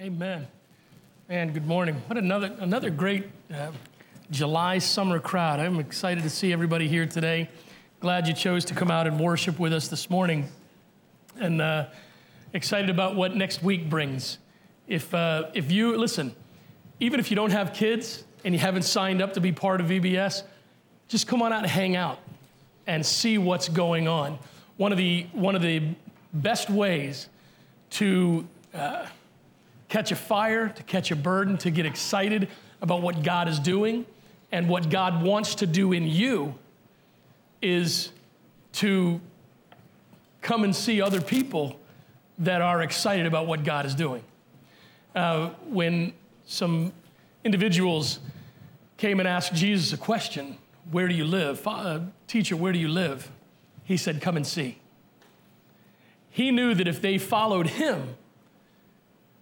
Amen. And good morning. What another another great uh, July summer crowd. I'm excited to see everybody here today. Glad you chose to come out and worship with us this morning, and uh, excited about what next week brings. If uh, if you listen, even if you don't have kids and you haven't signed up to be part of VBS, just come on out and hang out and see what's going on. One of the one of the best ways to uh, catch a fire, to catch a burden, to get excited about what God is doing and what God wants to do in you is to come and see other people that are excited about what God is doing. Uh, when some individuals came and asked Jesus a question, Where do you live? Uh, teacher, where do you live? He said, Come and see. He knew that if they followed him,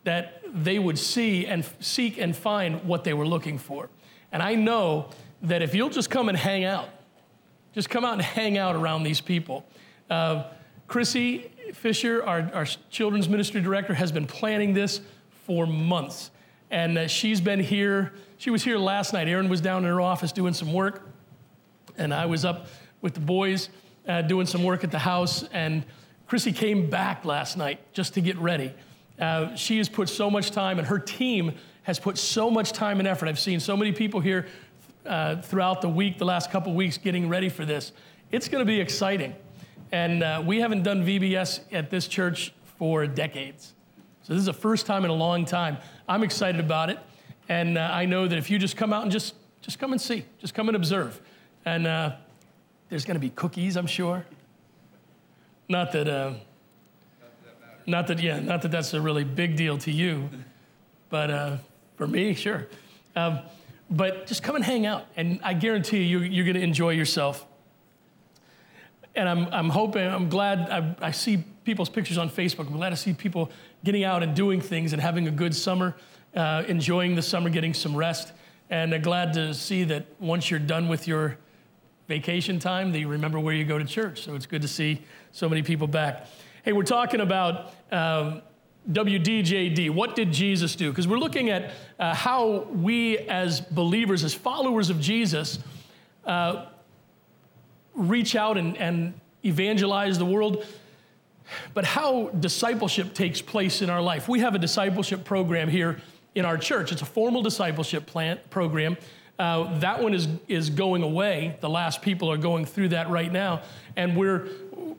that they would see and seek and find what they were looking for. And I know that if you'll just come and hang out, just come out and hang out around these people. Uh, Chrissy Fisher, our, our children's ministry director, has been planning this for months. And uh, she's been here. She was here last night. Erin was down in her office doing some work. And I was up with the boys uh, doing some work at the house. And Chrissy came back last night just to get ready. Uh, she has put so much time, and her team has put so much time and effort. I've seen so many people here uh, throughout the week, the last couple weeks, getting ready for this. It's going to be exciting. And uh, we haven't done VBS at this church for decades. So this is the first time in a long time. I'm excited about it. And uh, I know that if you just come out and just, just come and see, just come and observe. And uh, there's going to be cookies, I'm sure. Not that uh, not that, yeah, not that that's a really big deal to you, but uh, for me, sure. Um, but just come and hang out, and I guarantee you, you're going to enjoy yourself. And I'm, I'm hoping, I'm glad, I, I, see people's pictures on Facebook. I'm glad to see people getting out and doing things and having a good summer, uh, enjoying the summer, getting some rest. And I'm glad to see that once you're done with your vacation time, that you remember where you go to church. So it's good to see so many people back. Hey, we're talking about um, WDJD. What did Jesus do? Because we're looking at uh, how we, as believers, as followers of Jesus, uh, reach out and, and evangelize the world, but how discipleship takes place in our life. We have a discipleship program here in our church. It's a formal discipleship plant program. Uh, that one is, is going away. The last people are going through that right now. And we're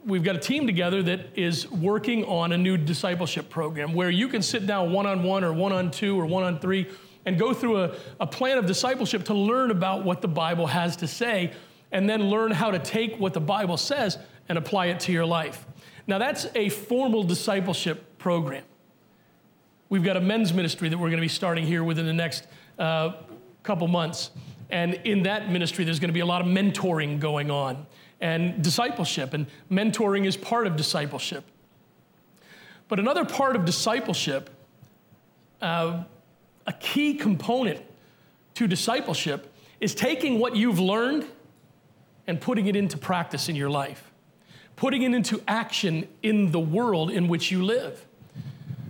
we've got a team together that is working on a new discipleship program where you can sit down one on one or one on two or one on three and go through a, a plan of discipleship to learn about what the Bible has to say and then learn how to take what the Bible says and apply it to your life. Now, that's a formal discipleship program. We've got a men's ministry that we're going to be starting here within the next uh, couple months. And in that ministry, there's going to be a lot of mentoring going on and discipleship, and mentoring is part of discipleship. But another part of discipleship, uh, a key component to discipleship, is taking what you've learned and putting it into practice in your life, putting it into action in the world in which you live,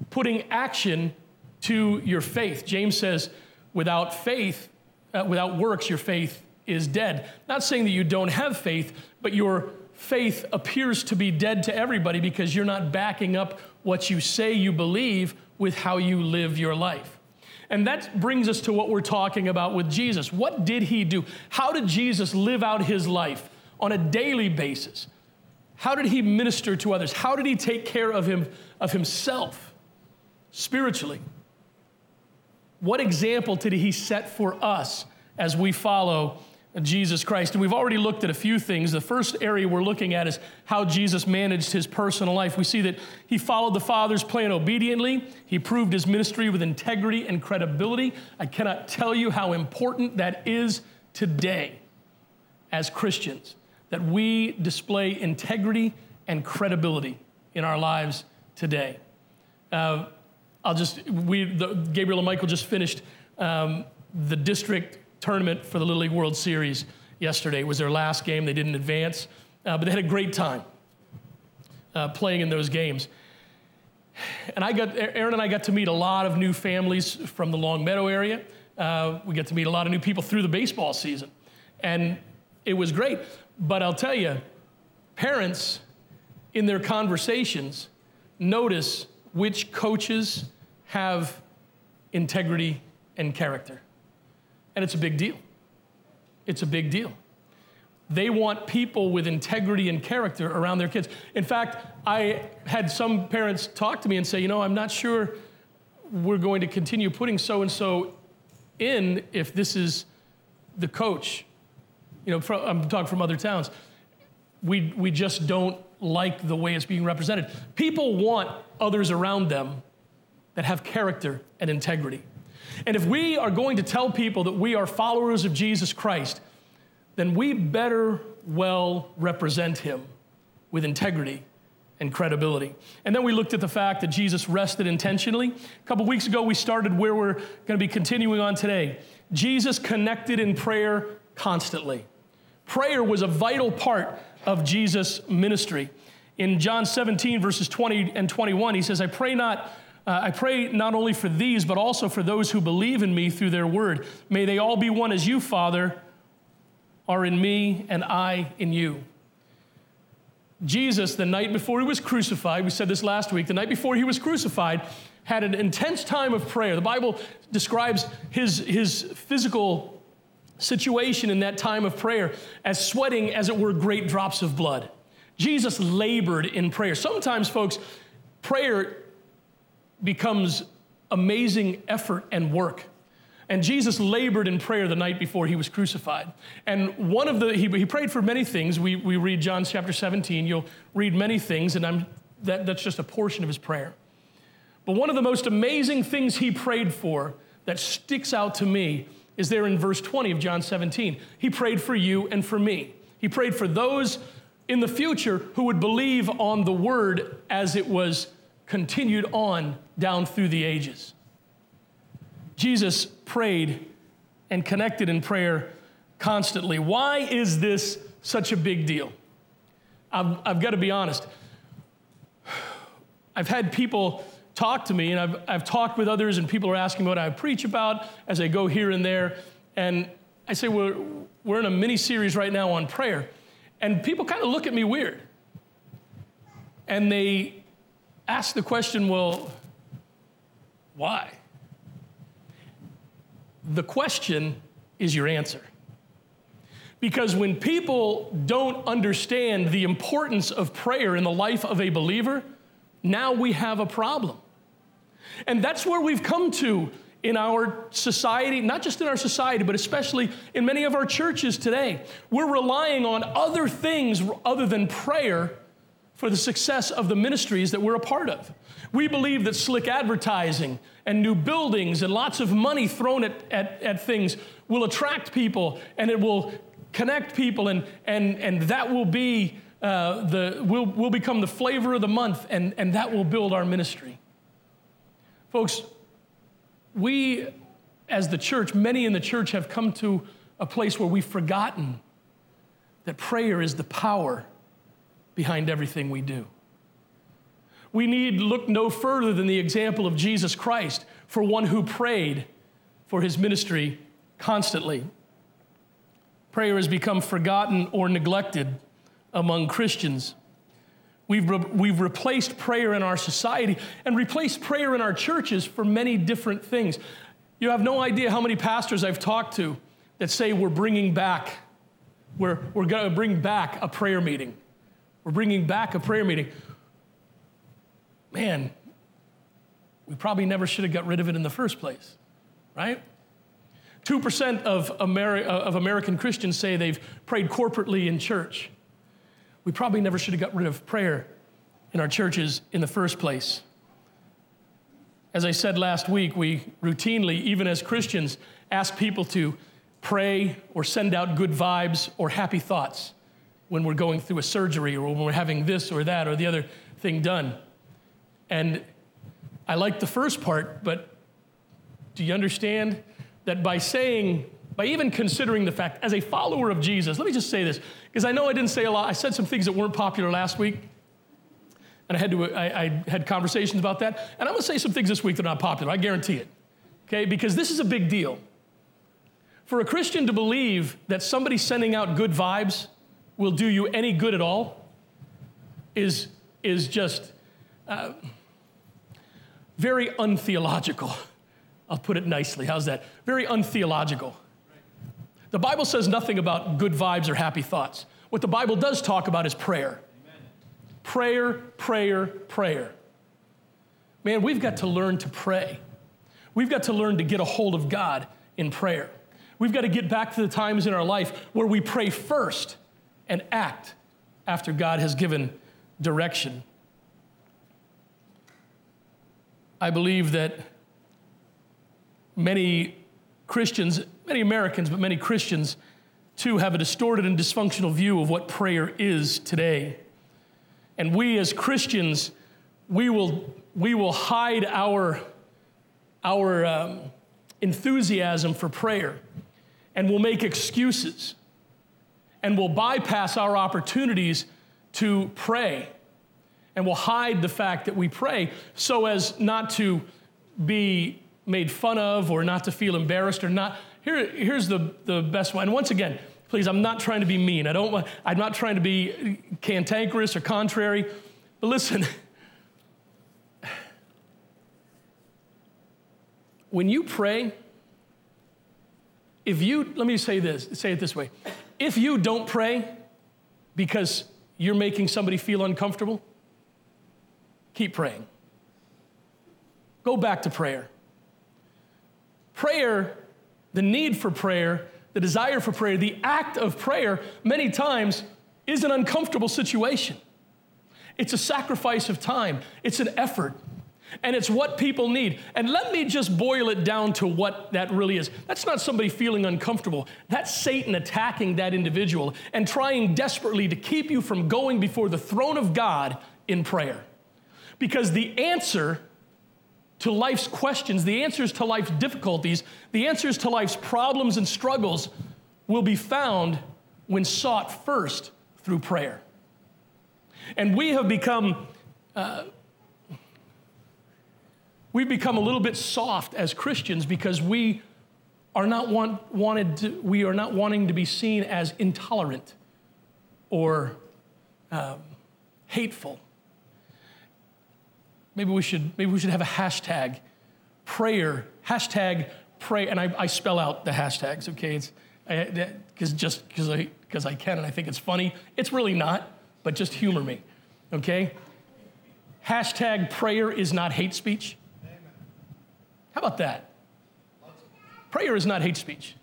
putting action to your faith. James says, without faith, uh, without works, your faith is dead. Not saying that you don't have faith, but your faith appears to be dead to everybody because you're not backing up what you say you believe with how you live your life. And that brings us to what we're talking about with Jesus. What did he do? How did Jesus live out his life on a daily basis? How did he minister to others? How did he take care of him of himself spiritually? What example did he set for us as we follow Jesus Christ. And we've already looked at a few things. The first area we're looking at is how Jesus managed his personal life. We see that he followed the Father's plan obediently, he proved his ministry with integrity and credibility. I cannot tell you how important that is today as Christians, that we display integrity and credibility in our lives today. Uh, I'll just, we, the, Gabriel and Michael just finished um, the district tournament for the Little League World Series yesterday. It was their last game. They didn't advance, uh, but they had a great time uh, playing in those games. and I got, Erin and I got to meet a lot of new families from the Long Meadow area. Uh, we got to meet a lot of new people through the baseball season. And it was great. But I'll tell you, parents in their conversations notice which coaches have integrity and character. And it's a big deal. It's a big deal. They want people with integrity and character around their kids. In fact, I had some parents talk to me and say, you know, I'm not sure we're going to continue putting so and so in if this is the coach. You know, from, I'm talking from other towns. We, we just don't like the way it's being represented. People want others around them that have character and integrity. And if we are going to tell people that we are followers of Jesus Christ, then we better well represent him with integrity and credibility. And then we looked at the fact that Jesus rested intentionally. A couple weeks ago, we started where we're going to be continuing on today. Jesus connected in prayer constantly. Prayer was a vital part of Jesus' ministry. In John 17, verses 20 and 21, he says, I pray not. Uh, I pray not only for these, but also for those who believe in me through their word. May they all be one as you, Father, are in me and I in you. Jesus, the night before he was crucified, we said this last week, the night before he was crucified, had an intense time of prayer. The Bible describes his, his physical situation in that time of prayer as sweating, as it were, great drops of blood. Jesus labored in prayer. Sometimes, folks, prayer becomes amazing effort and work. And Jesus labored in prayer the night before he was crucified. And one of the, he, he prayed for many things. We, we read John chapter 17. You'll read many things, and I'm, that, that's just a portion of his prayer. But one of the most amazing things he prayed for that sticks out to me is there in verse 20 of John 17. He prayed for you and for me. He prayed for those in the future who would believe on the word as it was continued on down through the ages. Jesus prayed and connected in prayer constantly. Why is this such a big deal? I've, I've got to be honest. I've had people talk to me, and I've, I've talked with others, and people are asking what I preach about as I go here and there. And I say, we're, we're in a mini series right now on prayer. And people kind of look at me weird. And they ask the question, well, why? The question is your answer. Because when people don't understand the importance of prayer in the life of a believer, now we have a problem. And that's where we've come to in our society, not just in our society, but especially in many of our churches today. We're relying on other things other than prayer for the success of the ministries that we're a part of. We believe that slick advertising and new buildings and lots of money thrown at, at, at things will attract people and it will connect people, and, and, and that will be uh, the, will, will become the flavor of the month, and, and that will build our ministry. Folks, we, as the church, many in the church have come to a place where we've forgotten that prayer is the power behind everything we do. We need look no further than the example of Jesus Christ for one who prayed for his ministry constantly. Prayer has become forgotten or neglected among Christians. We've, re- we've replaced prayer in our society and replaced prayer in our churches for many different things. You have no idea how many pastors I've talked to that say we're bringing back, we're, we're going to bring back a prayer meeting. We're bringing back a prayer meeting. Man, we probably never should have got rid of it in the first place, right? 2% of, Ameri- uh, of American Christians say they've prayed corporately in church. We probably never should have got rid of prayer in our churches in the first place. As I said last week, we routinely, even as Christians, ask people to pray or send out good vibes or happy thoughts when we're going through a surgery or when we're having this or that or the other thing done. And I like the first part, but do you understand that by saying by even considering the fact, as a follower of Jesus, let me just say this, because I know I didn't say a lot, I said some things that weren't popular last week. And I had, to, I, I had conversations about that. And I'm going to say some things this week that are not popular. I guarantee it. Okay? Because this is a big deal. For a Christian to believe that somebody sending out good vibes will do you any good at all is, is just uh, very untheological. I'll put it nicely. How's that? Very untheological. The Bible says nothing about good vibes or happy thoughts. What the Bible does talk about is prayer. Amen. Prayer, prayer, prayer. Man, we've got to learn to pray. We've got to learn to get a hold of God in prayer. We've got to get back to the times in our life where we pray first and act after God has given direction. I believe that many Christians, many Americans, but many Christians too, have a distorted and dysfunctional view of what prayer is today. And we as Christians, we will, we will hide our, our um, enthusiasm for prayer and we'll make excuses and we'll bypass our opportunities to pray and we'll hide the fact that we pray so as not to be made fun of or not to feel embarrassed or not. Here, here's the, the best one. And once again, please, I'm not trying to be mean. I don't I'm not trying to be cantankerous or contrary. But listen, when you pray, if you, let me say this, say it this way. If you don't pray because you're making somebody feel uncomfortable, keep praying. Go back to prayer. Prayer, the need for prayer, the desire for prayer, the act of prayer, many times is an uncomfortable situation. It's a sacrifice of time, it's an effort, and it's what people need. And let me just boil it down to what that really is. That's not somebody feeling uncomfortable. That's Satan attacking that individual and trying desperately to keep you from going before the throne of God in prayer. Because the answer to life's questions, the answers to life's difficulties, the answers to life's problems and struggles will be found when sought first through prayer. And we have become, uh, we've become a little bit soft as Christians because we are not want, wanted to, we are not wanting to be seen as intolerant or um, hateful. Maybe we should maybe we should have a hashtag prayer hashtag pray and I, I spell out the hashtags okay? Because just because I because I can and I think it's funny. It's really not but just humor me okay? Hashtag prayer is not hate speech how about that prayer is not hate speech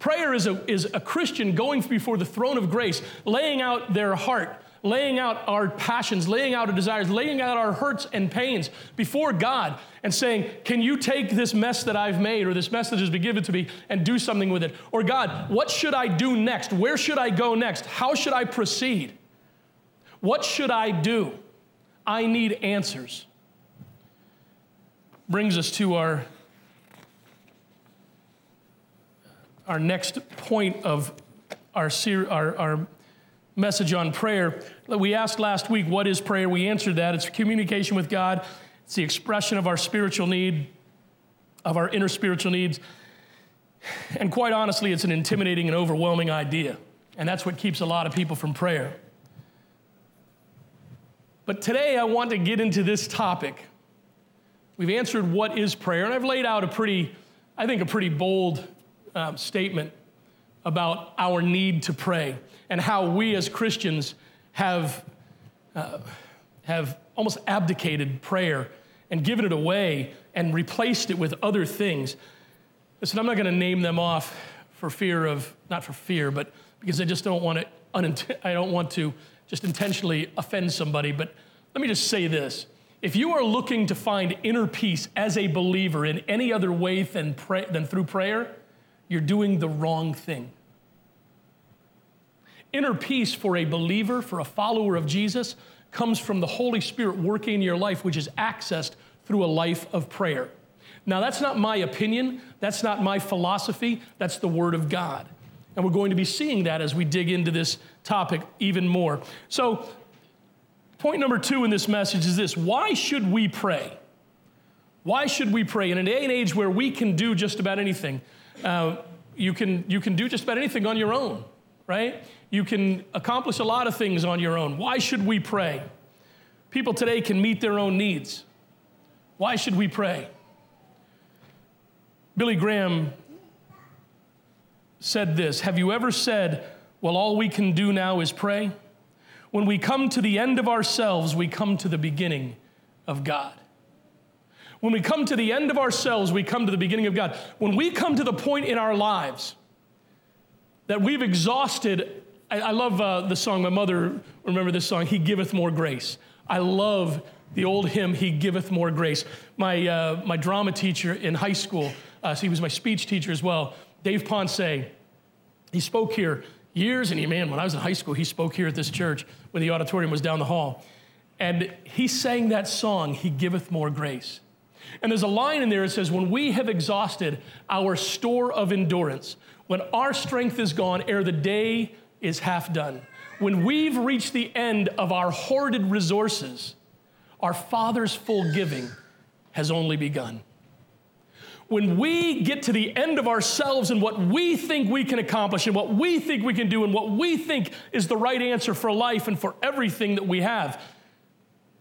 prayer is a, is a christian going before the throne of grace laying out their heart laying out our passions, laying out our desires, laying out our hurts and pains before God and saying, Can you take this mess that I've made or this mess that has been given to me and do something with it? Or, God, what should I do next? Where should I go next? How should I proceed? What should I do? I need answers. Brings us to our, our next point of our, ser- our, our message on prayer. We asked last week, what is prayer? We answered that. It's communication with God, it's the expression of our spiritual need, of our inner spiritual needs. And quite honestly, it's an intimidating and overwhelming idea. And that's what keeps a lot of people from prayer. But today I want to get into this topic. We've answered what is prayer, and I've laid out a pretty, I think, a pretty bold um, statement about our need to pray and how we as Christians have, uh, have almost abdicated prayer and given it away and replaced it with other things. Listen, I'm not going to name them off for fear of, not for fear, but because I just don't want to, I don't want to just intentionally offend somebody. But let me just say this. If you are looking to find inner peace as a believer in any other way than, pray, than through prayer, you're doing the wrong thing. Inner peace for a believer, for a follower of Jesus, comes from the Holy Spirit working in your life, which is accessed through a life of prayer. Now, that's not my opinion, that's not my philosophy, that's the Word of God. And we're going to be seeing that as we dig into this topic even more. So, Point number two in this message is this why should we pray? Why should we pray? In a day and age where we can do just about anything, uh, you, can, you can do just about anything on your own, right? You can accomplish a lot of things on your own. Why should we pray? People today can meet their own needs. Why should we pray? Billy Graham said this Have you ever said, Well, all we can do now is pray? When we come to the end of ourselves, we come to the beginning of God. When we come to the end of ourselves, we come to the beginning of God. When we come to the point in our lives that we've exhausted, I, I love uh, the song, my mother, remember this song, He Giveth More Grace. I love the old hymn, He Giveth More Grace. My, uh, my drama teacher in high school, uh, so he was my speech teacher as well, Dave Ponce, he spoke here years, and he, man, when I was in high school, he spoke here at this church when the auditorium was down the hall. And he sang that song, He Giveth More Grace. And there's a line in there that says, When we have exhausted our store of endurance, when our strength is gone ere the day is half done, when we've reached the end of our hoarded resources, our Father's full giving has only begun. When we get to the end of ourselves and what we think we can accomplish and what we think we can do and what we think is the right answer for life and for everything that we have,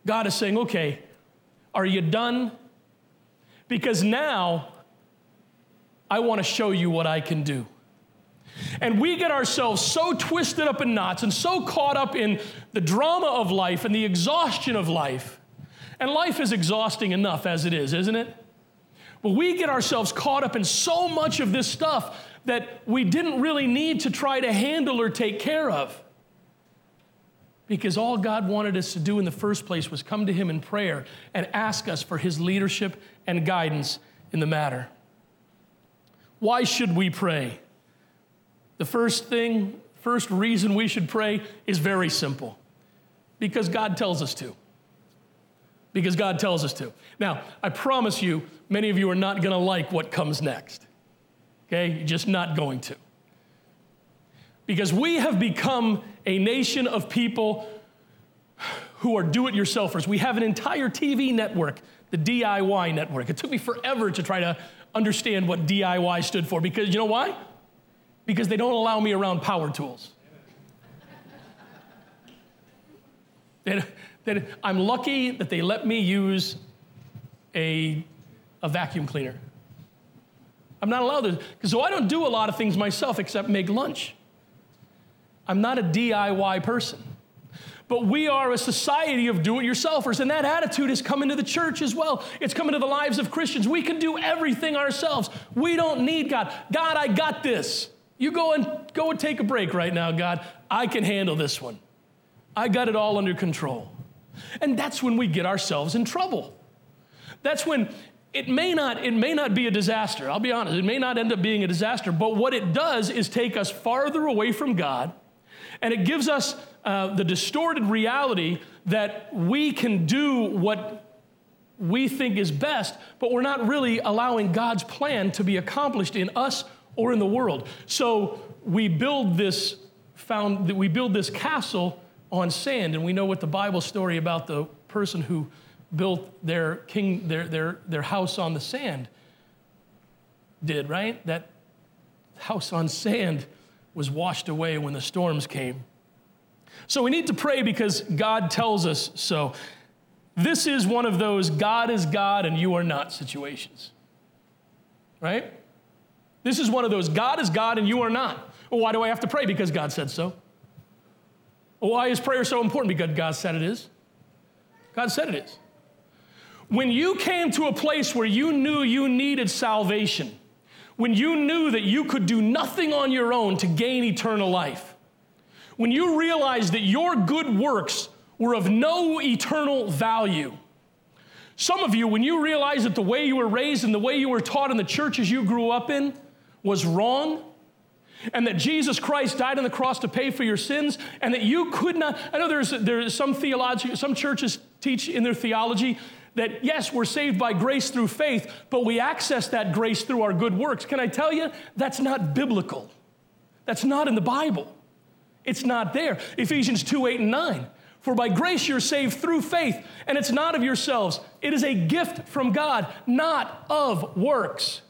God is saying, okay, are you done? because now I want to show you what I can do. And we get ourselves so twisted up in knots and so caught up in the drama of life and the exhaustion of life. And life is exhausting enough as it is, isn't it? But we get ourselves caught up in so much of this stuff that we didn't really need to try to handle or take care of. Because all God wanted us to do in the first place was come to Him in prayer and ask us for His leadership and guidance in the matter. Why should we pray? The first thing, first reason we should pray is very simple because God tells us to. Because God tells us to. Now, I promise you, many of you are not going to like what comes next. Okay? You're just not going to. Because we have become a nation of people who are do it yourselfers. We have an entire TV network the DIY network. It took me forever to try to understand what DIY stood for because you know why? Because they don't allow me around power tools. That, I'm lucky that they let me use a, a vacuum cleaner. I'm not allowed to, because so I don't do a lot of things myself except make lunch. I'm not a DIY person but we are a society of do it yourselfers. And that attitude is coming to the church as well. It's coming to the lives of Christians. We can do everything ourselves. We don't need God. God, I got this. You go and go and take a break right now, God. I can handle this one. I got it all under control. And that's when we get ourselves in trouble. That's when it may not it may not be a disaster. I'll be honest. It may not end up being a disaster, but what it does is take us farther away from God and it gives us uh, the distorted reality that we can do what we think is best, but we're not really allowing God's plan to be accomplished in us or in the world. So we build this found we build this castle on sand, and we know what the Bible story about the person who built their king their their their house on the sand did, right? That house on sand was washed away when the storms came. So we need to pray because God tells us so. This is one of those God is God and you are not situations. Right? This is one of those God is God and you are not. Well, why do I have to pray? Because God said so. Why is prayer so important? Because God said it is. God said it is. When you came to a place where you knew you needed salvation, when you knew that you could do nothing on your own to gain eternal life, when you realized that your good works were of no eternal value. Some of you, when you realize that the way you were raised and the way you were taught in the churches you grew up in was wrong, and that Jesus Christ died on the cross to pay for your sins, and that you could not. I know there's, there's some theology, some churches teach in their theology that yes, we're saved by grace through faith, but we access that grace through our good works. Can I tell you, that's not biblical. That's not in the Bible. It's not there. Ephesians 2 8 and 9. For by grace you're saved through faith, and it's not of yourselves. It is a gift from God, not of works,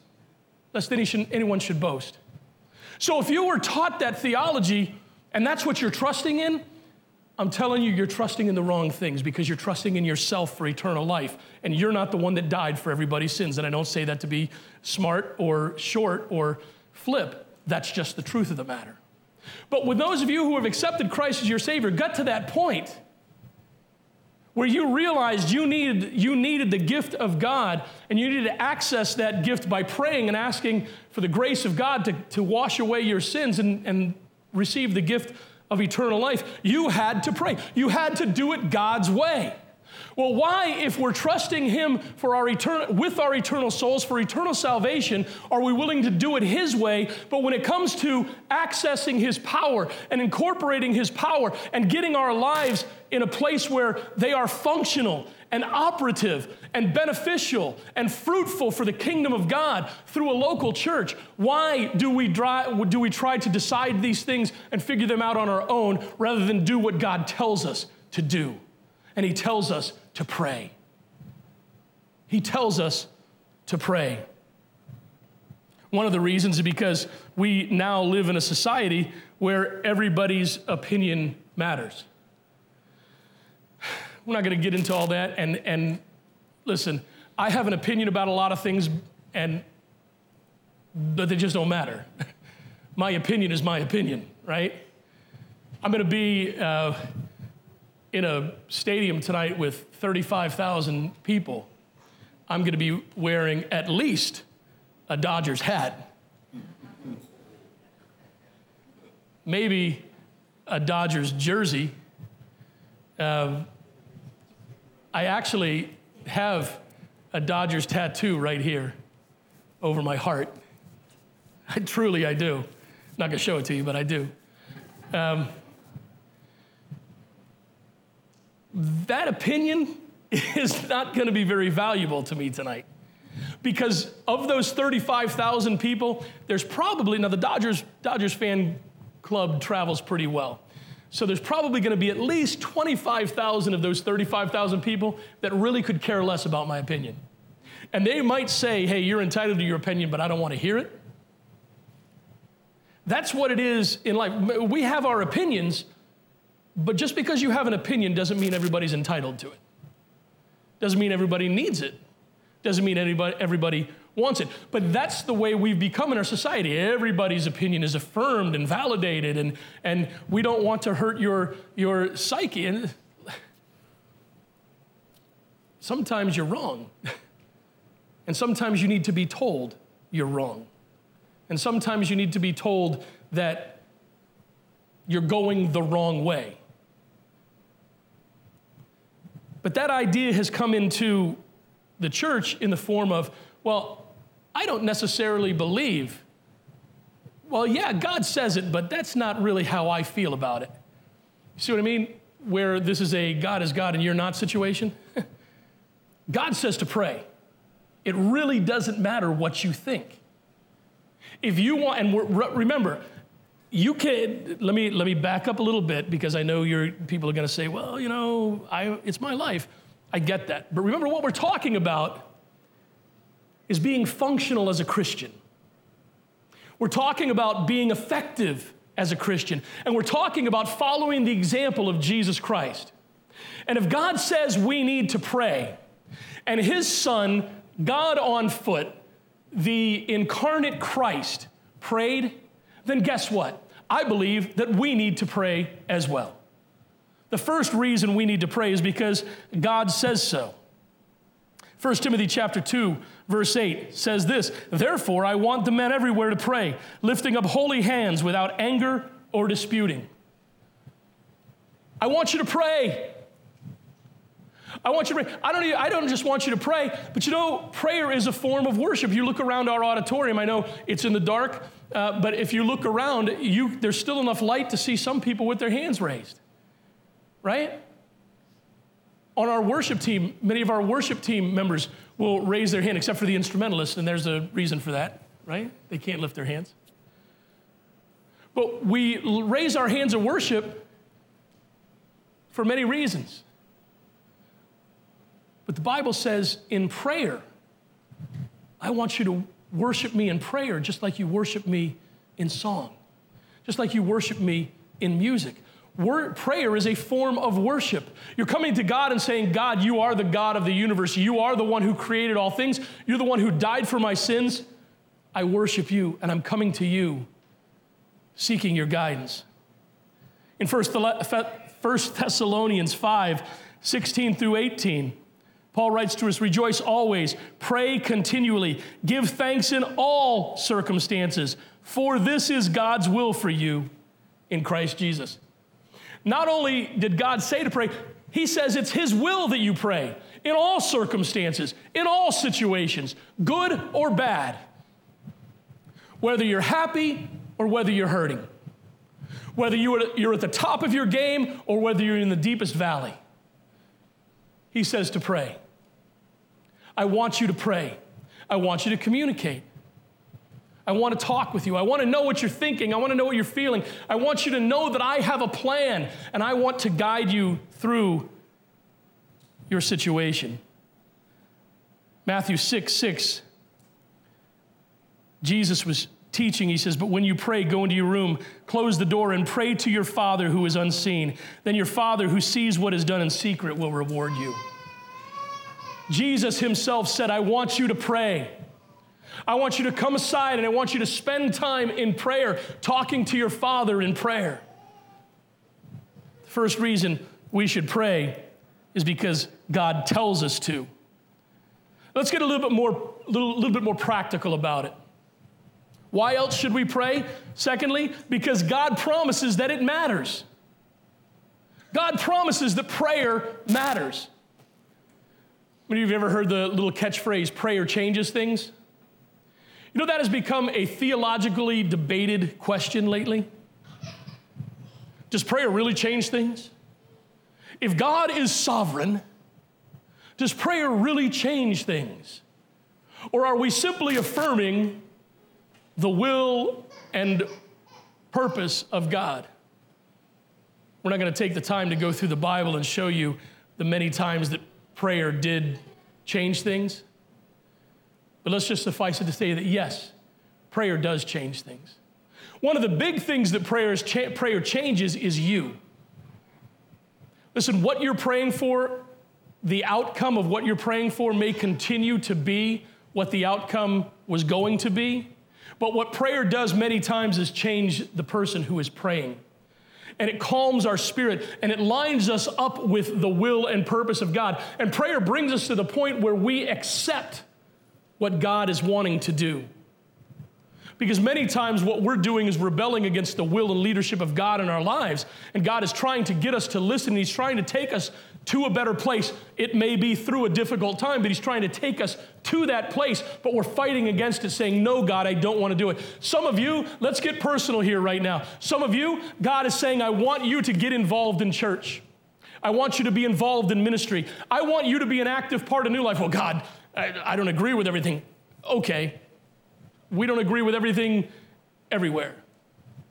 lest anyone should boast. So if you were taught that theology and that's what you're trusting in, I'm telling you, you're trusting in the wrong things because you're trusting in yourself for eternal life. And you're not the one that died for everybody's sins. And I don't say that to be smart or short or flip. That's just the truth of the matter. But with those of you who have accepted Christ as your Savior, got to that point where you realized you needed, you needed the gift of God and you needed to access that gift by praying and asking for the grace of God to, to wash away your sins and, and receive the gift of eternal life, you had to pray. You had to do it God's way. Well, why, if we're trusting Him for our eternal, with our eternal souls for eternal salvation, are we willing to do it His way? But when it comes to accessing His power and incorporating His power and getting our lives in a place where they are functional and operative and beneficial and fruitful for the kingdom of God through a local church, why do we, do we try to decide these things and figure them out on our own rather than do what God tells us to do? And He tells us to pray. He tells us to pray. One of the reasons is because we now live in a society where everybody's opinion matters. We're not going to get into all that. And, and listen, I have an opinion about a lot of things, and but they just don't matter. my opinion is my opinion, right? I'm going to be uh, in a stadium tonight with 35,000 people, I'm going to be wearing at least a Dodgers hat. Maybe a Dodgers jersey. Uh, I actually have a Dodgers tattoo right here over my heart. I truly, I do. I'm not going to show it to you, but I do. Um, that opinion is not going to be very valuable to me tonight. Because of those 35,000 people, there's probably, now the Dodgers, Dodgers fan club travels pretty well. So there's probably going to be at least 25,000 of those 35,000 people that really could care less about my opinion. And they might say, hey, you're entitled to your opinion, but I don't want to hear it. That's what it is in life. We have our opinions, but just because you have an opinion doesn't mean everybody's entitled to it. Doesn't mean everybody needs it. Doesn't mean anybody, everybody wants it. But that's the way we've become in our society. Everybody's opinion is affirmed and validated, and, and we don't want to hurt your, your psyche. And sometimes you're wrong. And sometimes you need to be told you're wrong. And sometimes you need to be told that you're going the wrong way. But that idea has come into the church in the form of, well, I don't necessarily believe. Well, yeah, God says it, but that's not really how I feel about it. See what I mean? Where this is a God is God and you're not situation. God says to pray. It really doesn't matter what you think. If you want, and remember, you can let me let me back up a little bit because I know your people are going to say, well, you know, I, it's my life. I get that, but remember what we're talking about is being functional as a Christian. We're talking about being effective as a Christian, and we're talking about following the example of Jesus Christ. And if God says we need to pray, and His Son, God on foot, the incarnate Christ, prayed, then guess what? I believe that we need to pray as well. The first reason we need to pray is because God says so. 1 Timothy chapter 2 verse 8 says this, "Therefore I want the men everywhere to pray, lifting up holy hands without anger or disputing." I want you to pray. I want you to pray. I don't, I don't just want you to pray, but you know, prayer is a form of worship. You look around our auditorium, I know it's in the dark, uh, but if you look around, you, there's still enough light to see some people with their hands raised, right? On our worship team, many of our worship team members will raise their hand, except for the instrumentalists, and there's a reason for that, right? They can't lift their hands. But we raise our hands in worship for many reasons. But the Bible says in prayer, I want you to worship me in prayer just like you worship me in song, just like you worship me in music. Word, prayer is a form of worship. You're coming to God and saying, God, you are the God of the universe. You are the one who created all things. You're the one who died for my sins. I worship you, and I'm coming to you seeking your guidance. In 1 Thessalonians 5 16 through 18, Paul writes to us Rejoice always, pray continually, give thanks in all circumstances, for this is God's will for you in Christ Jesus. Not only did God say to pray, He says it's His will that you pray in all circumstances, in all situations, good or bad, whether you're happy or whether you're hurting, whether you're at the top of your game or whether you're in the deepest valley. He says to pray. I want you to pray. I want you to communicate. I want to talk with you. I want to know what you're thinking. I want to know what you're feeling. I want you to know that I have a plan and I want to guide you through your situation. Matthew 6 6, Jesus was teaching. He says, But when you pray, go into your room, close the door, and pray to your Father who is unseen. Then your Father who sees what is done in secret will reward you. Jesus himself said, I want you to pray. I want you to come aside and I want you to spend time in prayer, talking to your Father in prayer. The first reason we should pray is because God tells us to. Let's get a little bit more, little, little bit more practical about it. Why else should we pray? Secondly, because God promises that it matters. God promises that prayer matters. Many of you have ever heard the little catchphrase, prayer changes things? You know, that has become a theologically debated question lately. Does prayer really change things? If God is sovereign, does prayer really change things? Or are we simply affirming the will and purpose of God? We're not going to take the time to go through the Bible and show you the many times that prayer did change things. But let's just suffice it to say that yes, prayer does change things. One of the big things that cha- prayer changes is you. Listen, what you're praying for, the outcome of what you're praying for may continue to be what the outcome was going to be. But what prayer does many times is change the person who is praying. And it calms our spirit and it lines us up with the will and purpose of God. And prayer brings us to the point where we accept what God is wanting to do. Because many times what we're doing is rebelling against the will and leadership of God in our lives. And God is trying to get us to listen. He's trying to take us to a better place. It may be through a difficult time, but He's trying to take us to that place. But we're fighting against it, saying, No, God, I don't want to do it. Some of you, let's get personal here right now. Some of you, God is saying, I want you to get involved in church. I want you to be involved in ministry. I want you to be an active part of New Life. Well, God, I, I don't agree with everything. Okay. We don't agree with everything everywhere.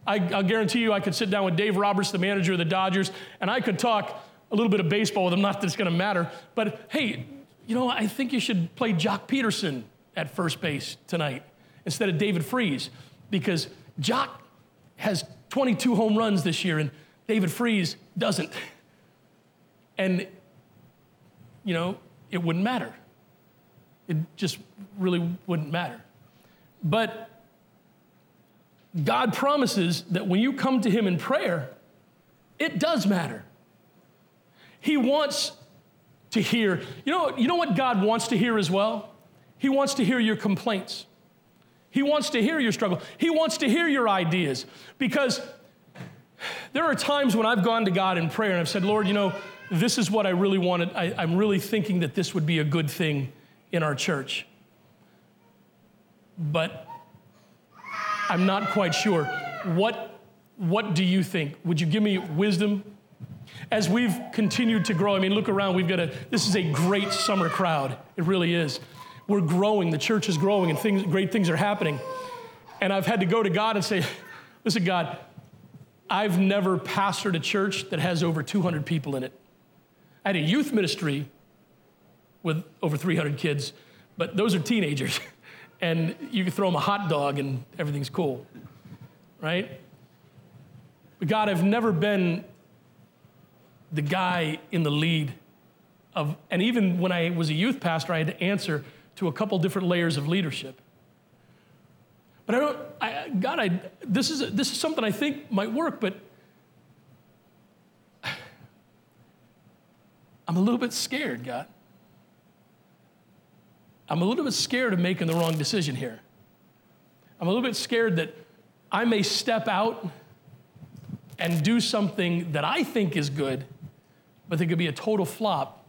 I, will guarantee you, I could sit down with Dave Roberts, the manager of the Dodgers, and I could talk a little bit of baseball with him. Not that it's going to matter, but hey, you know, I think you should play Joc Pederson at first base tonight instead of David Freese because Joc has 22 home runs this year and David Freese doesn't. And, you know, it wouldn't matter. It just really wouldn't matter. But God promises that when you come to Him in prayer, it does matter. He wants to hear. You know, you know what God wants to hear as well? He wants to hear your complaints. He wants to hear your struggle. He wants to hear your ideas because there are times when I've gone to God in prayer and I've said, Lord, you know, this is what I really wanted. I, am really thinking that this would be a good thing in our church. But I'm not quite sure. What, what do you think? Would you give me wisdom? As we've continued to grow, I mean, look around, we've got a, this is a great summer crowd. It really is. We're growing, the church is growing, and things, great things are happening. And I've had to go to God and say, listen, God, I've never pastored a church that has over 200 people in it. I had a youth ministry with over 300 kids, but those are teenagers. and you can throw them a hot dog and everything's cool, right? But God, I've never been the guy in the lead of, and even when I was a youth pastor, I had to answer to a couple different layers of leadership. But I don't, I, God, I, this, is, this is something I think might work, but I'm a little bit scared, God. I'm a little bit scared of making the wrong decision here. I'm a little bit scared that I may step out and do something that I think is good, but that could be a total flop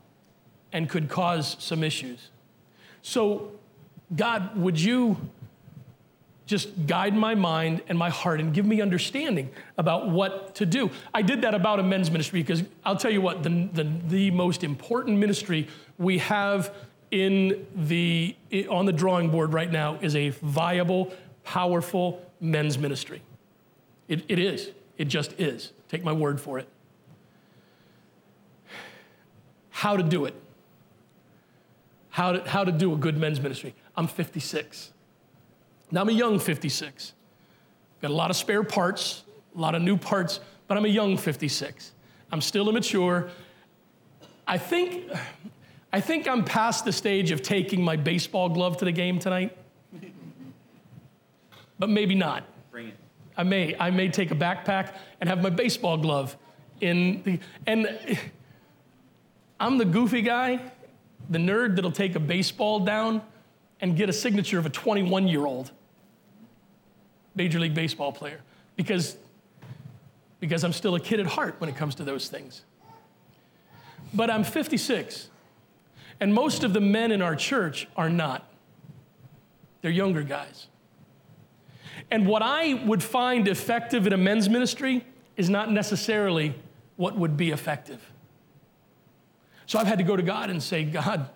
and could cause some issues. So, God, would you just guide my mind and my heart and give me understanding about what to do. I did that about a men's ministry because I'll tell you what, the, the, the most important ministry we have in the, on the drawing board right now is a viable, powerful men's ministry. It, it is. It just is. Take my word for it. How to do it. How to, how to do a good men's ministry. I'm 56. Now, I'm a young 56. Got a lot of spare parts, a lot of new parts, but I'm a young 56. I'm still immature. I think, I think I'm past the stage of taking my baseball glove to the game tonight, but maybe not. Bring it. I may, I may take a backpack and have my baseball glove in the, and I'm the goofy guy, the nerd that'll take a baseball down and get a signature of a 21 year old Major League Baseball player because, because I'm still a kid at heart when it comes to those things. But I'm 56, and most of the men in our church are not. They're younger guys. And what I would find effective in a men's ministry is not necessarily what would be effective. So I've had to go to God and say, God,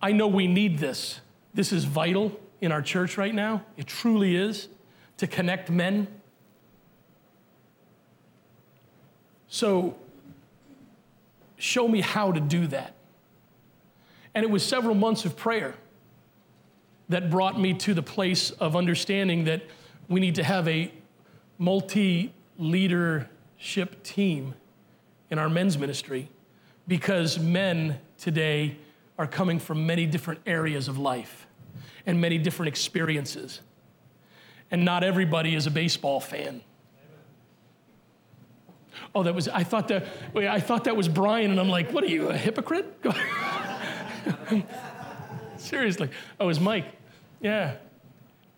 I know we need this. This is vital in our church right now. It truly is to connect men. So, show me how to do that. And it was several months of prayer that brought me to the place of understanding that we need to have a multi leadership team in our men's ministry because men today are coming from many different areas of life and many different experiences. And not everybody is a baseball fan. Oh, that was, I thought that, I thought that was Brian, and I'm like, what are you, a hypocrite? Seriously. Oh, it was Mike. Yeah.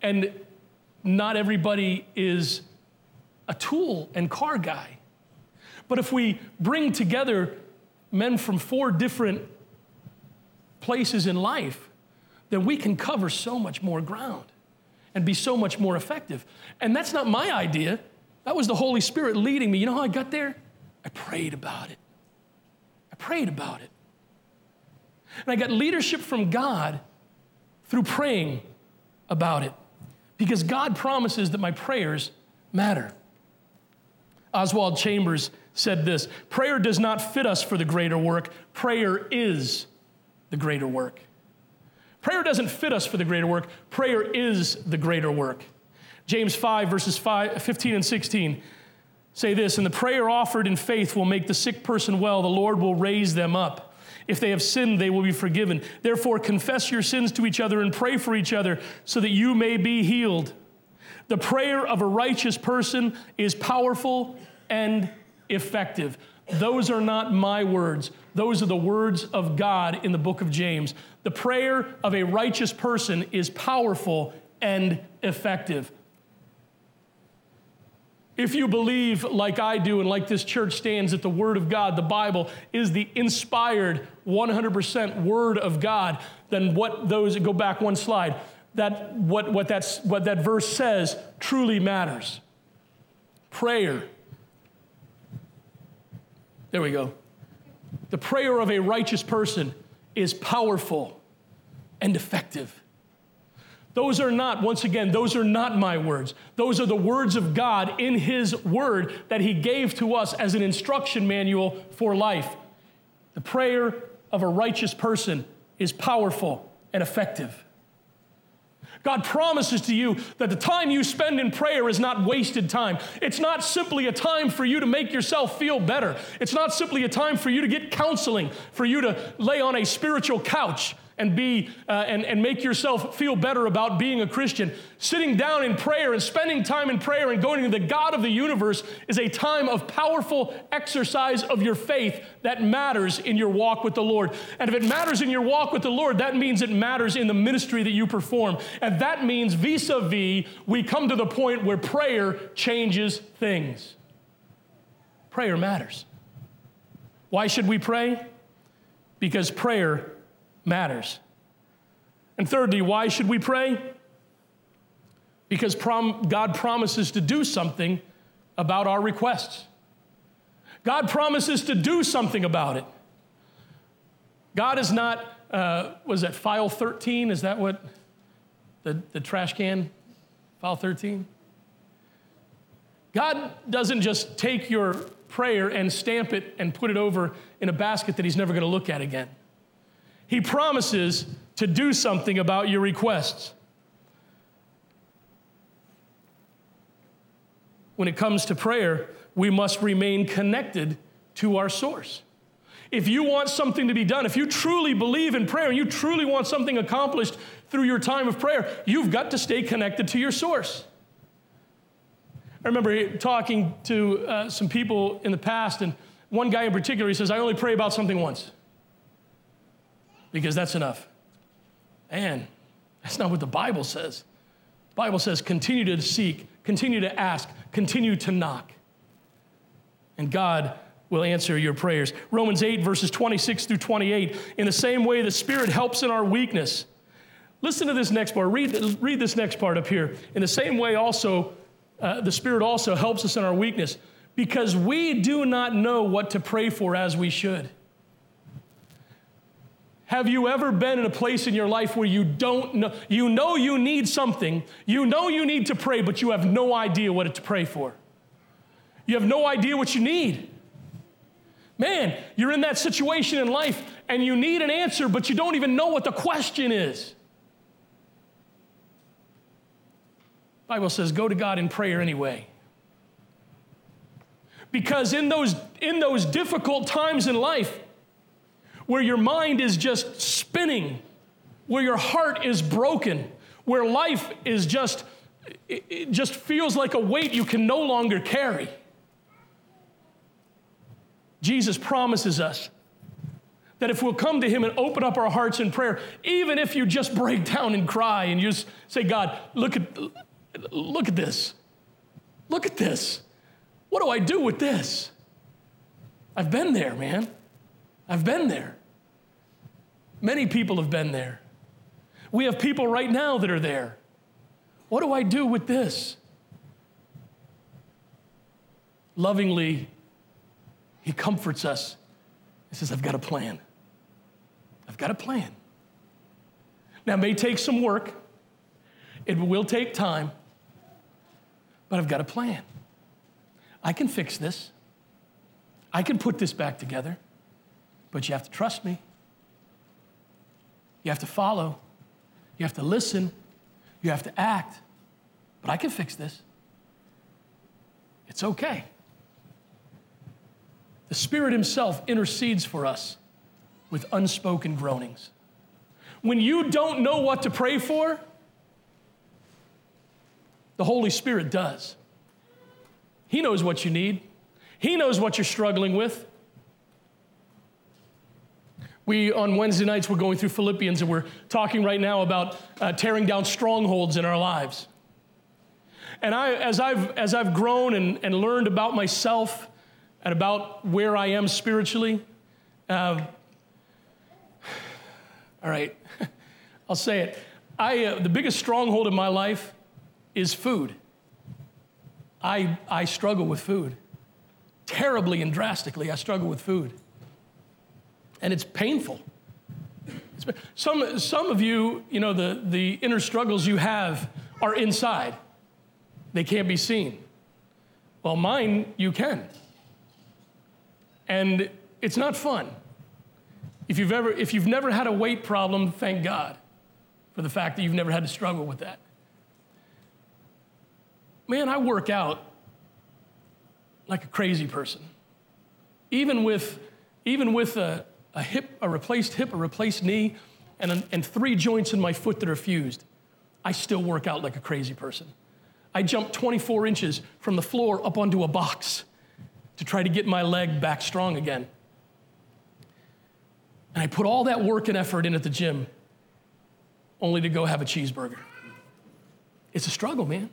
And not everybody is a tool and car guy. But if we bring together men from four different places in life, then we can cover so much more ground and be so much more effective. And that's not my idea. That was the Holy Spirit leading me. You know how I got there? I prayed about it. I prayed about it. And I got leadership from God through praying about it because God promises that my prayers matter. Oswald Chambers said this Prayer does not fit us for the greater work, prayer is the greater work. Prayer doesn't fit us for the greater work, prayer is the greater work. James 5, verses 5, 15 and 16 say this And the prayer offered in faith will make the sick person well, the Lord will raise them up. If they have sinned, they will be forgiven. Therefore, confess your sins to each other and pray for each other so that you may be healed. The prayer of a righteous person is powerful and effective. Those are not my words. Those are the words of God in the book of James. The prayer of a righteous person is powerful and effective. If you believe, like I do, and like this church stands, that the Word of God, the Bible, is the inspired 100% Word of God, then what those, go back one slide, that what, what, that's, what that verse says truly matters. Prayer. There we go. The prayer of a righteous person is powerful and effective. Those are not, once again, those are not my words. Those are the words of God in His Word that He gave to us as an instruction manual for life. The prayer of a righteous person is powerful and effective. God promises to you that the time you spend in prayer is not wasted time. It's not simply a time for you to make yourself feel better. It's not simply a time for you to get counseling, for you to lay on a spiritual couch and be uh, and, and make yourself feel better about being a christian. Sitting down in prayer and spending time in prayer and going to the god of the universe is a time of powerful exercise of your faith that matters in your walk with the lord. And if it matters in your walk with the lord that means it matters in the ministry that you perform. And that means vis-a-vis we come to the point where prayer changes things. Prayer matters. Why should we pray? Because prayer matters. And thirdly, why should we pray? Because prom- God promises to do something about our requests. God promises to do something about it. God is not, uh, was that file 13? Is that what the, the trash can, file 13? God doesn't just take your prayer and stamp it and put it over in a basket that He's never going to look at again. He promises to do something about your requests. When it comes to prayer, we must remain connected to our source. If you want something to be done, if you truly believe in prayer and you truly want something accomplished through your time of prayer, you've got to stay connected to your source. I remember talking to uh, some people in the past, and one guy in particular, he says, I only pray about something once because that's enough. And that's not what the Bible says. The Bible says continue to seek, continue to ask, continue to knock. And God will answer your prayers. Romans 8, verses 26 through 28. In the same way, the Spirit helps in our weakness. Listen to this next part. Read, read this next part up here. In the same way, also, uh, the Spirit also helps us in our weakness because we do not know what to pray for as we should. Have you ever been in a place in your life where you don't know, you know you need something, you know you need to pray, but you have no idea what to pray for? You have no idea what you need. Man, you're in that situation in life and you need an answer, but you don't even know what the question is. Bible says go to God in prayer anyway. Because in those, in those difficult times in life, where your mind is just spinning, where your heart is broken, where life is just, it just feels like a weight you can no longer carry. Jesus promises us that if we'll come to Him and open up our hearts in prayer, even if you just break down and cry and you just say, God, look at, look at this. Look at this. What do I do with this? I've been there, man. I've been there. Many people have been there. We have people right now that are there. What do I do with this? Lovingly, he comforts us. He says, I've got a plan. I've got a plan. Now, it may take some work, it will take time, but I've got a plan. I can fix this. I can put this back together, but you have to trust me. You have to follow. You have to listen. You have to act. But I can fix this. It's okay. The Spirit Himself intercedes for us with unspoken groanings. When you don't know what to pray for, the Holy Spirit does. He knows what you need, He knows what you're struggling with. We, on Wednesday nights, we're going through Philippians and we're talking right now about uh, tearing down strongholds in our lives. And I, as, I've, as I've grown and, and learned about myself and about where I am spiritually, uh, all right, I'll say it. I, uh, the biggest stronghold in my life is food. I, I struggle with food. Terribly and drastically, I struggle with food and it's painful. Some, some of you, you know, the, the inner struggles you have are inside, they can't be seen. Well, mine, you can. And it's not fun. If you've, ever, if you've never had a weight problem, thank God for the fact that you've never had to struggle with that. Man, I work out like a crazy person. Even with, even with a, a hip, a replaced hip, a replaced knee, and, and three joints in my foot that are fused, I still work out like a crazy person. I jump 24 inches from the floor up onto a box to try to get my leg back strong again. And I put all that work and effort in at the gym only to go have a cheeseburger. It's a struggle, man.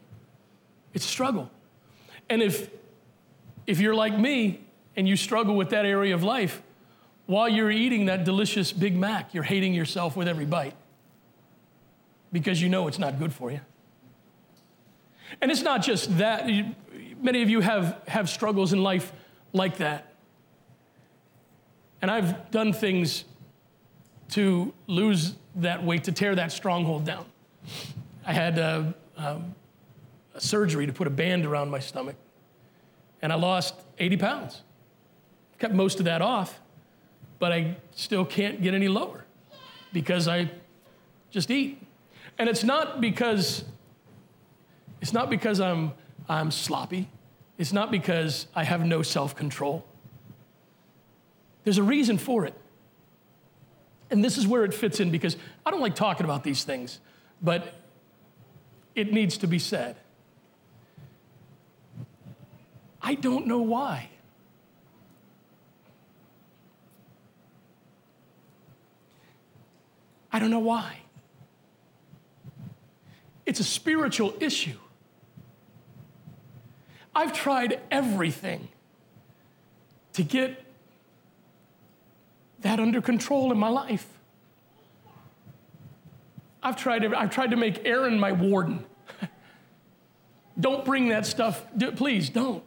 It's a struggle. And if, if you're like me and you struggle with that area of life, while you're eating that delicious Big Mac, you're hating yourself with every bite because you know it's not good for you. And it's not just that. Many of you have, have struggles in life like that. And I've done things to lose that weight, to tear that stronghold down. I had a, a, a surgery to put a band around my stomach, and I lost 80 pounds. Kept most of that off, but I still can't get any lower because I just eat. And it's not because it's not because I'm I'm sloppy. It's not because I have no self-control. There's a reason for it. And this is where it fits in because I don't like talking about these things, but it needs to be said. I don't know why. I don't know why. It's a spiritual issue. I've tried everything to get that under control in my life. I've tried I've tried to make Erin my warden. don't bring that stuff, please don't,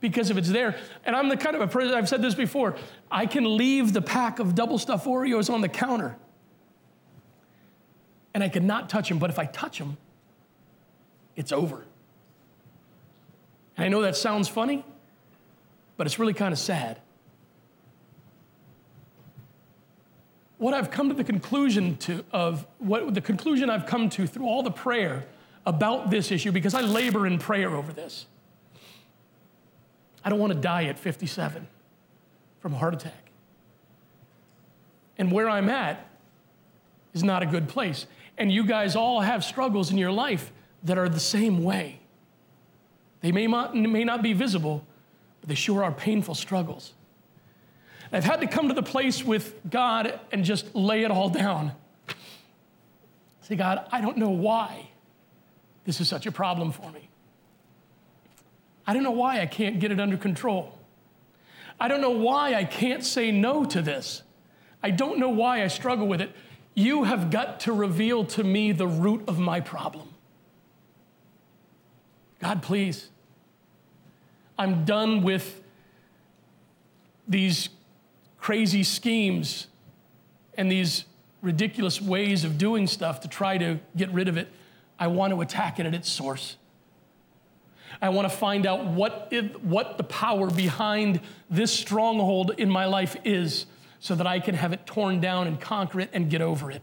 because if it's there, and I'm the kind of a person, I've said this before, I can leave the pack of double stuffed Oreos on the counter and I could not touch him, but if I touch him, it's over. And I know that sounds funny, but it's really kind of sad. What I've come to the conclusion to of what the conclusion I've come to through all the prayer about this issue because I labor in prayer over this. I don't want to die at 57 from a heart attack. And where I'm at is not a good place. And you guys all have struggles in your life that are the same way. They may not, may not be visible, but they sure are painful struggles. I've had to come to the place with God and just lay it all down. Say, God, I don't know why this is such a problem for me. I don't know why I can't get it under control. I don't know why I can't say no to this. I don't know why I struggle with it. You have got to reveal to me the root of my problem. God, please. I'm done with these crazy schemes and these ridiculous ways of doing stuff to try to get rid of it. I want to attack it at its source. I want to find out what, what the power behind this stronghold in my life is so that I can have it torn down and conquer it and get over it.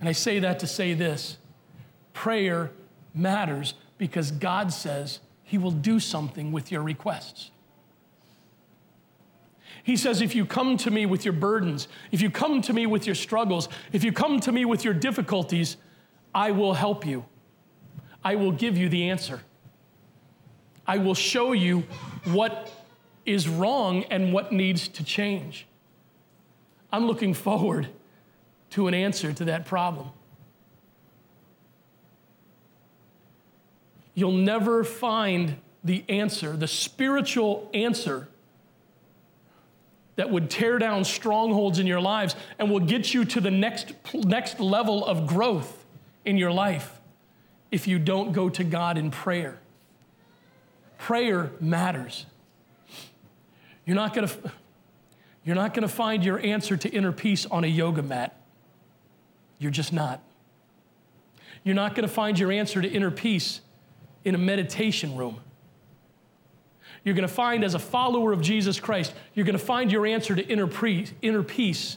And I say that to say this prayer matters because God says He will do something with your requests. He says, if you come to me with your burdens, if you come to me with your struggles, if you come to me with your difficulties, I will help you. I will give you the answer. I will show you what is wrong and what needs to change. I'm looking forward to an answer to that problem. You'll never find the answer, the spiritual answer that would tear down strongholds in your lives and will get you to the next, next level of growth in your life if you don't go to God in prayer. Prayer matters. You're not going to You're not going to find your answer to inner peace on a yoga mat. You're just not. You're not going to find your answer to inner peace in a meditation room. You're going to find, as a follower of Jesus Christ, you're going to find your answer to inner, pre- inner peace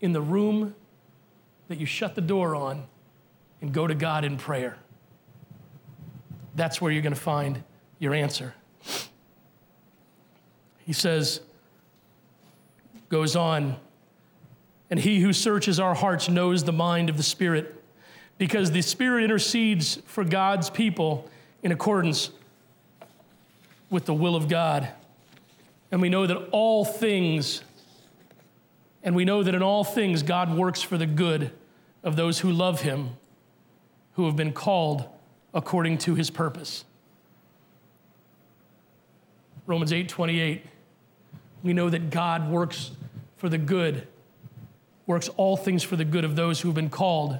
in the room that you shut the door on and go to God in prayer. That's where you're going to find your answer. He says, goes on, and he who searches our hearts knows the mind of the Spirit, because the Spirit intercedes for God's people in accordance with the will of God. And we know that all things and we know that in all things, God works for the good of those who love him, who have been called according to his purpose. Romans 8 28. We know that God works for the good, works all things for the good of those who have been called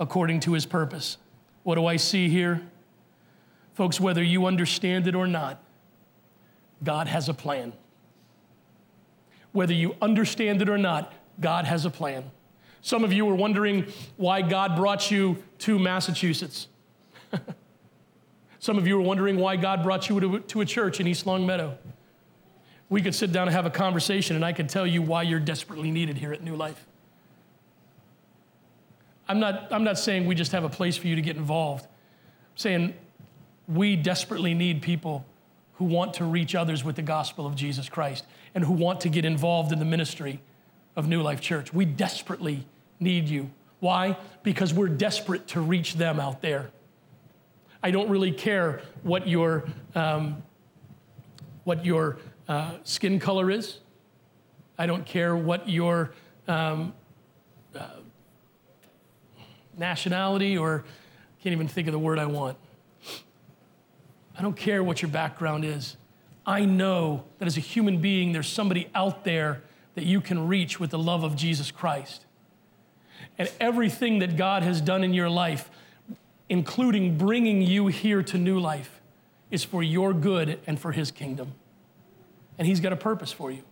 according to his purpose. What do I see here? Folks, whether you understand it or not, God has a plan. Whether you understand it or not, God has a plan. Some of you were wondering why God brought you to Massachusetts. Some of you were wondering why God brought you to, to a church in East Longmeadow. We could sit down and have a conversation, and I could tell you why you're desperately needed here at New Life. I'm not, I'm not saying we just have a place for you to get involved. I'm saying we desperately need people who want to reach others with the gospel of Jesus Christ and who want to get involved in the ministry of New Life Church. We desperately need you. Why? Because we're desperate to reach them out there. I don't really care what your, um, what your uh, skin color is. I don't care what your um, uh, nationality or can't even think of the word I want. I don't care what your background is. I know that as a human being, there's somebody out there that you can reach with the love of Jesus Christ. And everything that God has done in your life, including bringing you here to new life, is for your good and for His kingdom. And He's got a purpose for you.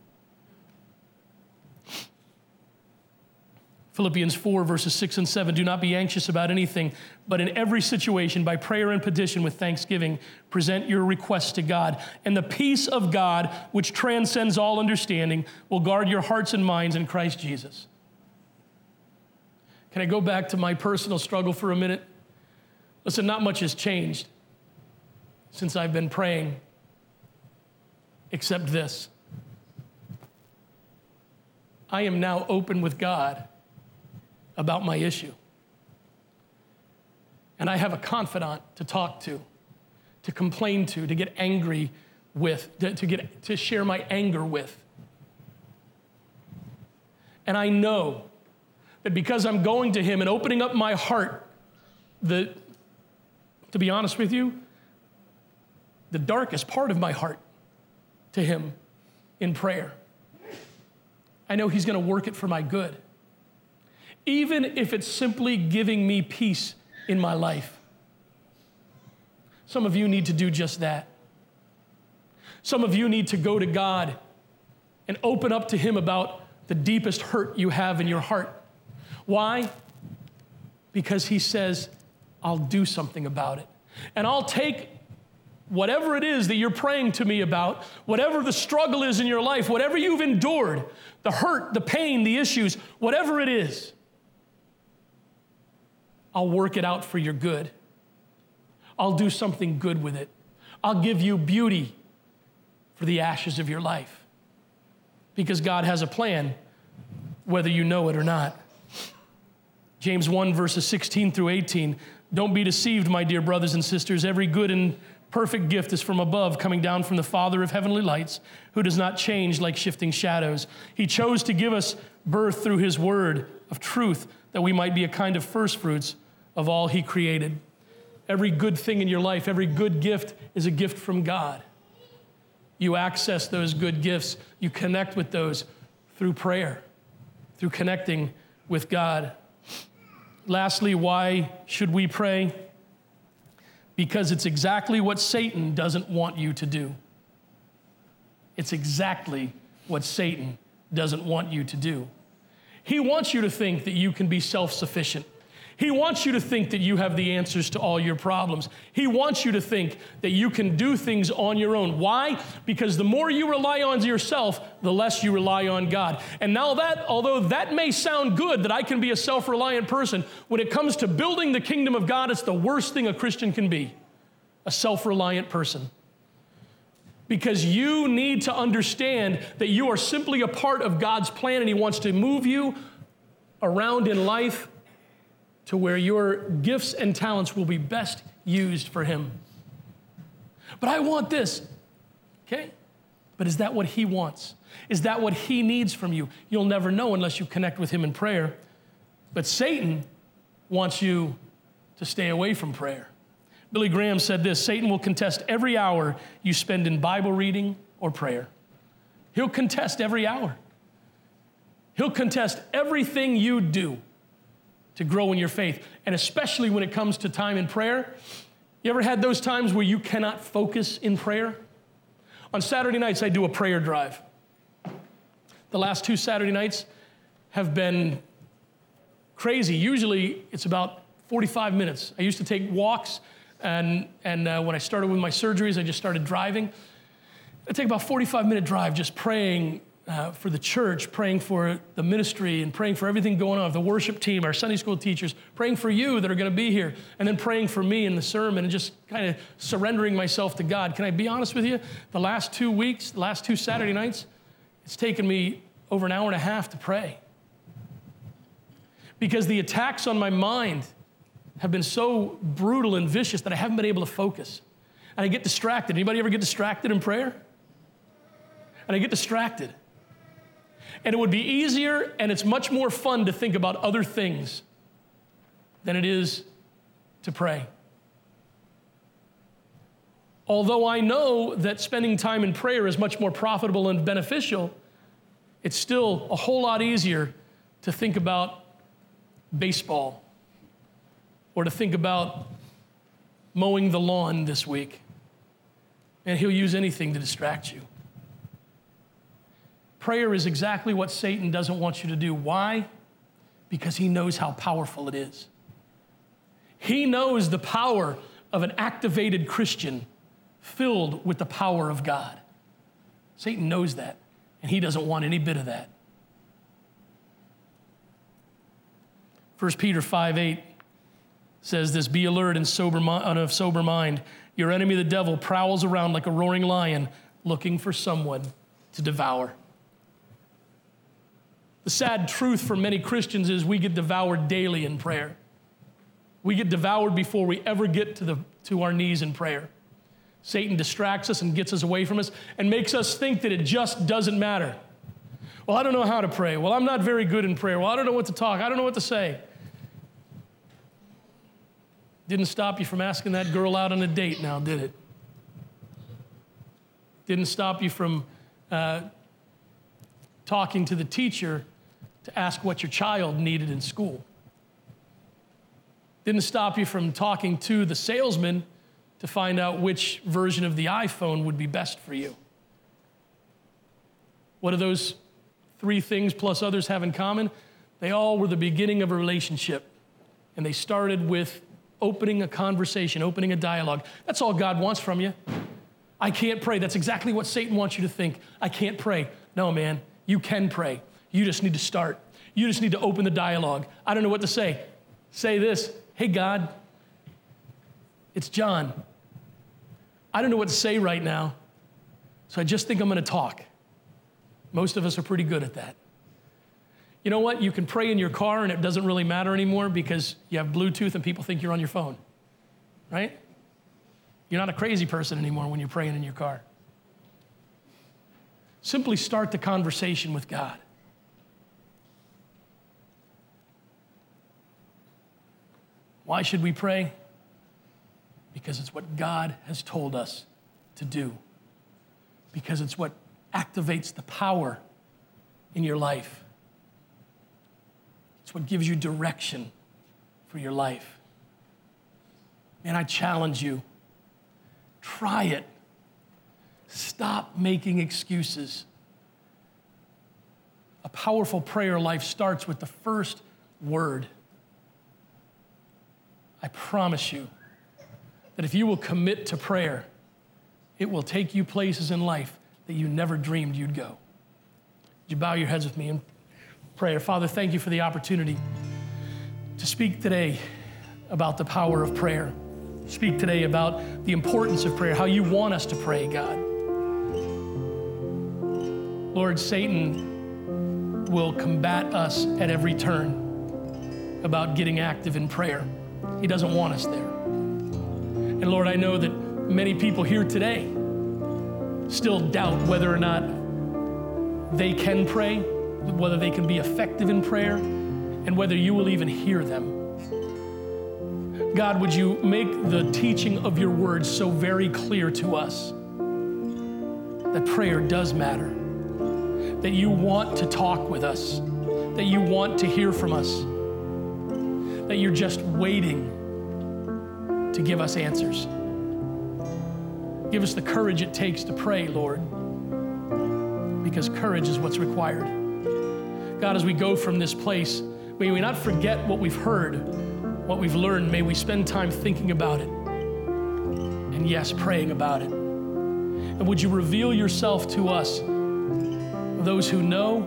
Philippians 4, verses 6 and 7 Do not be anxious about anything, but in every situation, by prayer and petition with thanksgiving, present your requests to God. And the peace of God, which transcends all understanding, will guard your hearts and minds in Christ Jesus. Can I go back to my personal struggle for a minute? Listen, not much has changed since I've been praying, except this. I am now open with God about my issue. And I have a confidant to talk to, to complain to, to get angry with, to, to, get, to share my anger with. And I know that because I'm going to him and opening up my heart, the, to be honest with you, the darkest part of my heart to him in prayer. I know he's going to work it for my good even if it's simply giving me peace in my life. Some of you need to do just that. Some of you need to go to God and open up to Him about the deepest hurt you have in your heart. Why? Because He says, I'll do something about it. And I'll take whatever it is that you're praying to me about, whatever the struggle is in your life, whatever you've endured, the hurt, the pain, the issues, whatever it is, I'll work it out for your good. I'll do something good with it. I'll give you beauty for the ashes of your life. Because God has a plan, whether you know it or not. James 1, verses 16 through 18. Don't be deceived, my dear brothers and sisters. Every good and perfect gift is from above, coming down from the Father of heavenly lights, who does not change like shifting shadows. He chose to give us birth through his word of truth, that we might be a kind of first fruits of all He created. Every good thing in your life, every good gift is a gift from God. You access those good gifts, you connect with those through prayer, through connecting with God. Lastly, why should we pray? Because it's exactly what Satan doesn't want you to do. It's exactly what Satan doesn't want you to do. He wants you to think that you can be self sufficient. He wants you to think that you have the answers to all your problems. He wants you to think that you can do things on your own. Why? Because the more you rely on yourself, the less you rely on God. And now that, although that may sound good that I can be a self reliant person, when it comes to building the kingdom of God, it's the worst thing a Christian can be a self reliant person. Because you need to understand that you are simply a part of God's plan and He wants to move you around in life to where your gifts and talents will be best used for Him. But I want this, okay? But is that what He wants? Is that what He needs from you? You'll never know unless you connect with Him in prayer. But Satan wants you to stay away from prayer. Billy Graham said this Satan will contest every hour you spend in Bible reading or prayer. He'll contest every hour. He'll contest everything you do to grow in your faith. And especially when it comes to time in prayer. You ever had those times where you cannot focus in prayer? On Saturday nights, I do a prayer drive. The last two Saturday nights have been crazy. Usually it's about 45 minutes. I used to take walks, and, and uh, when I started with my surgeries, I just started driving. I take about 45 minute drive just praying uh, for the church, praying for the ministry, and praying for everything going on, the worship team, our Sunday school teachers, praying for you that are going to be here, and then praying for me in the sermon, and just kind of surrendering myself to God. Can I be honest with you? The last two weeks, the last two Saturday nights, it's taken me over an hour and a half to pray. Because the attacks on my mind have been so brutal and vicious that I haven't been able to focus. And I get distracted. Anybody ever get distracted in prayer? And I get distracted. And it would be easier and it's much more fun to think about other things than it is to pray. Although I know that spending time in prayer is much more profitable and beneficial, it's still a whole lot easier to think about baseball or to think about mowing the lawn this week. And he'll use anything to distract you. Prayer is exactly what Satan doesn't want you to do. Why? Because he knows how powerful it is. He knows the power of an activated Christian filled with the power of God. Satan knows that, and he doesn't want any bit of that. 1 Peter 5 8 says this Be alert and sober, of sober mind. Your enemy, the devil, prowls around like a roaring lion looking for someone to devour. The sad truth for many Christians is we get devoured daily in prayer. We get devoured before we ever get to, the, to our knees in prayer. Satan distracts us and gets us away from us and makes us think that it just doesn't matter. Well, I don't know how to pray. Well, I'm not very good in prayer. Well, I don't know what to talk. I don't know what to say. Didn't stop you from asking that girl out on a date now, did it? Didn't stop you from uh, talking to the teacher to ask what your child needed in school. Didn't stop you from talking to the salesman to find out which version of the iPhone would be best for you. What do those three things plus others have in common? They all were the beginning of a relationship, and they started with opening a conversation, opening a dialogue. That's all God wants from you. I can't pray. That's exactly what Satan wants you to think. I can't pray. No, man, you can pray. You just need to start. You just need to open the dialogue. I don't know what to say. Say this Hey, God, it's John. I don't know what to say right now, so I just think I'm going to talk. Most of us are pretty good at that. You know what? You can pray in your car and it doesn't really matter anymore because you have Bluetooth and people think you're on your phone, right? You're not a crazy person anymore when you're praying in your car. Simply start the conversation with God. Why should we pray? Because it's what God has told us to do. Because it's what activates the power in your life. It's what gives you direction for your life. And I challenge you try it. Stop making excuses. A powerful prayer life starts with the first word. I promise you that if you will commit to prayer, it will take you places in life that you never dreamed you'd go. Would you bow your heads with me in prayer? Father, thank you for the opportunity to speak today about the power of prayer. Speak today about the importance of prayer, how you want us to pray, God. Lord, Satan will combat us at every turn about getting active in prayer. He doesn't want us there. And Lord, I know that many people here today still doubt whether or not they can pray, whether they can be effective in prayer, and whether you will even hear them. God, would you make the teaching of your words so very clear to us that prayer does matter, that you want to talk with us, that you want to hear from us, that you're just waiting to give us answers. Give us the courage it takes to pray, Lord, because courage is what's required. God, as we go from this place, may we not forget what we've heard, what we've learned. May we spend time thinking about it. And yes, praying about it. And would you reveal yourself to us, those who know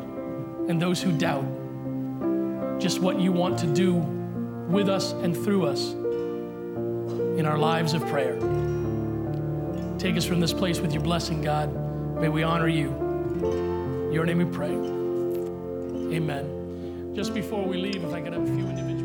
and those who doubt, just what you want to do with us and through us in our lives of prayer. Take us from this place with your blessing, God. May we honor you. Your name we pray. Amen. Just before we leave, if I could have a few individuals.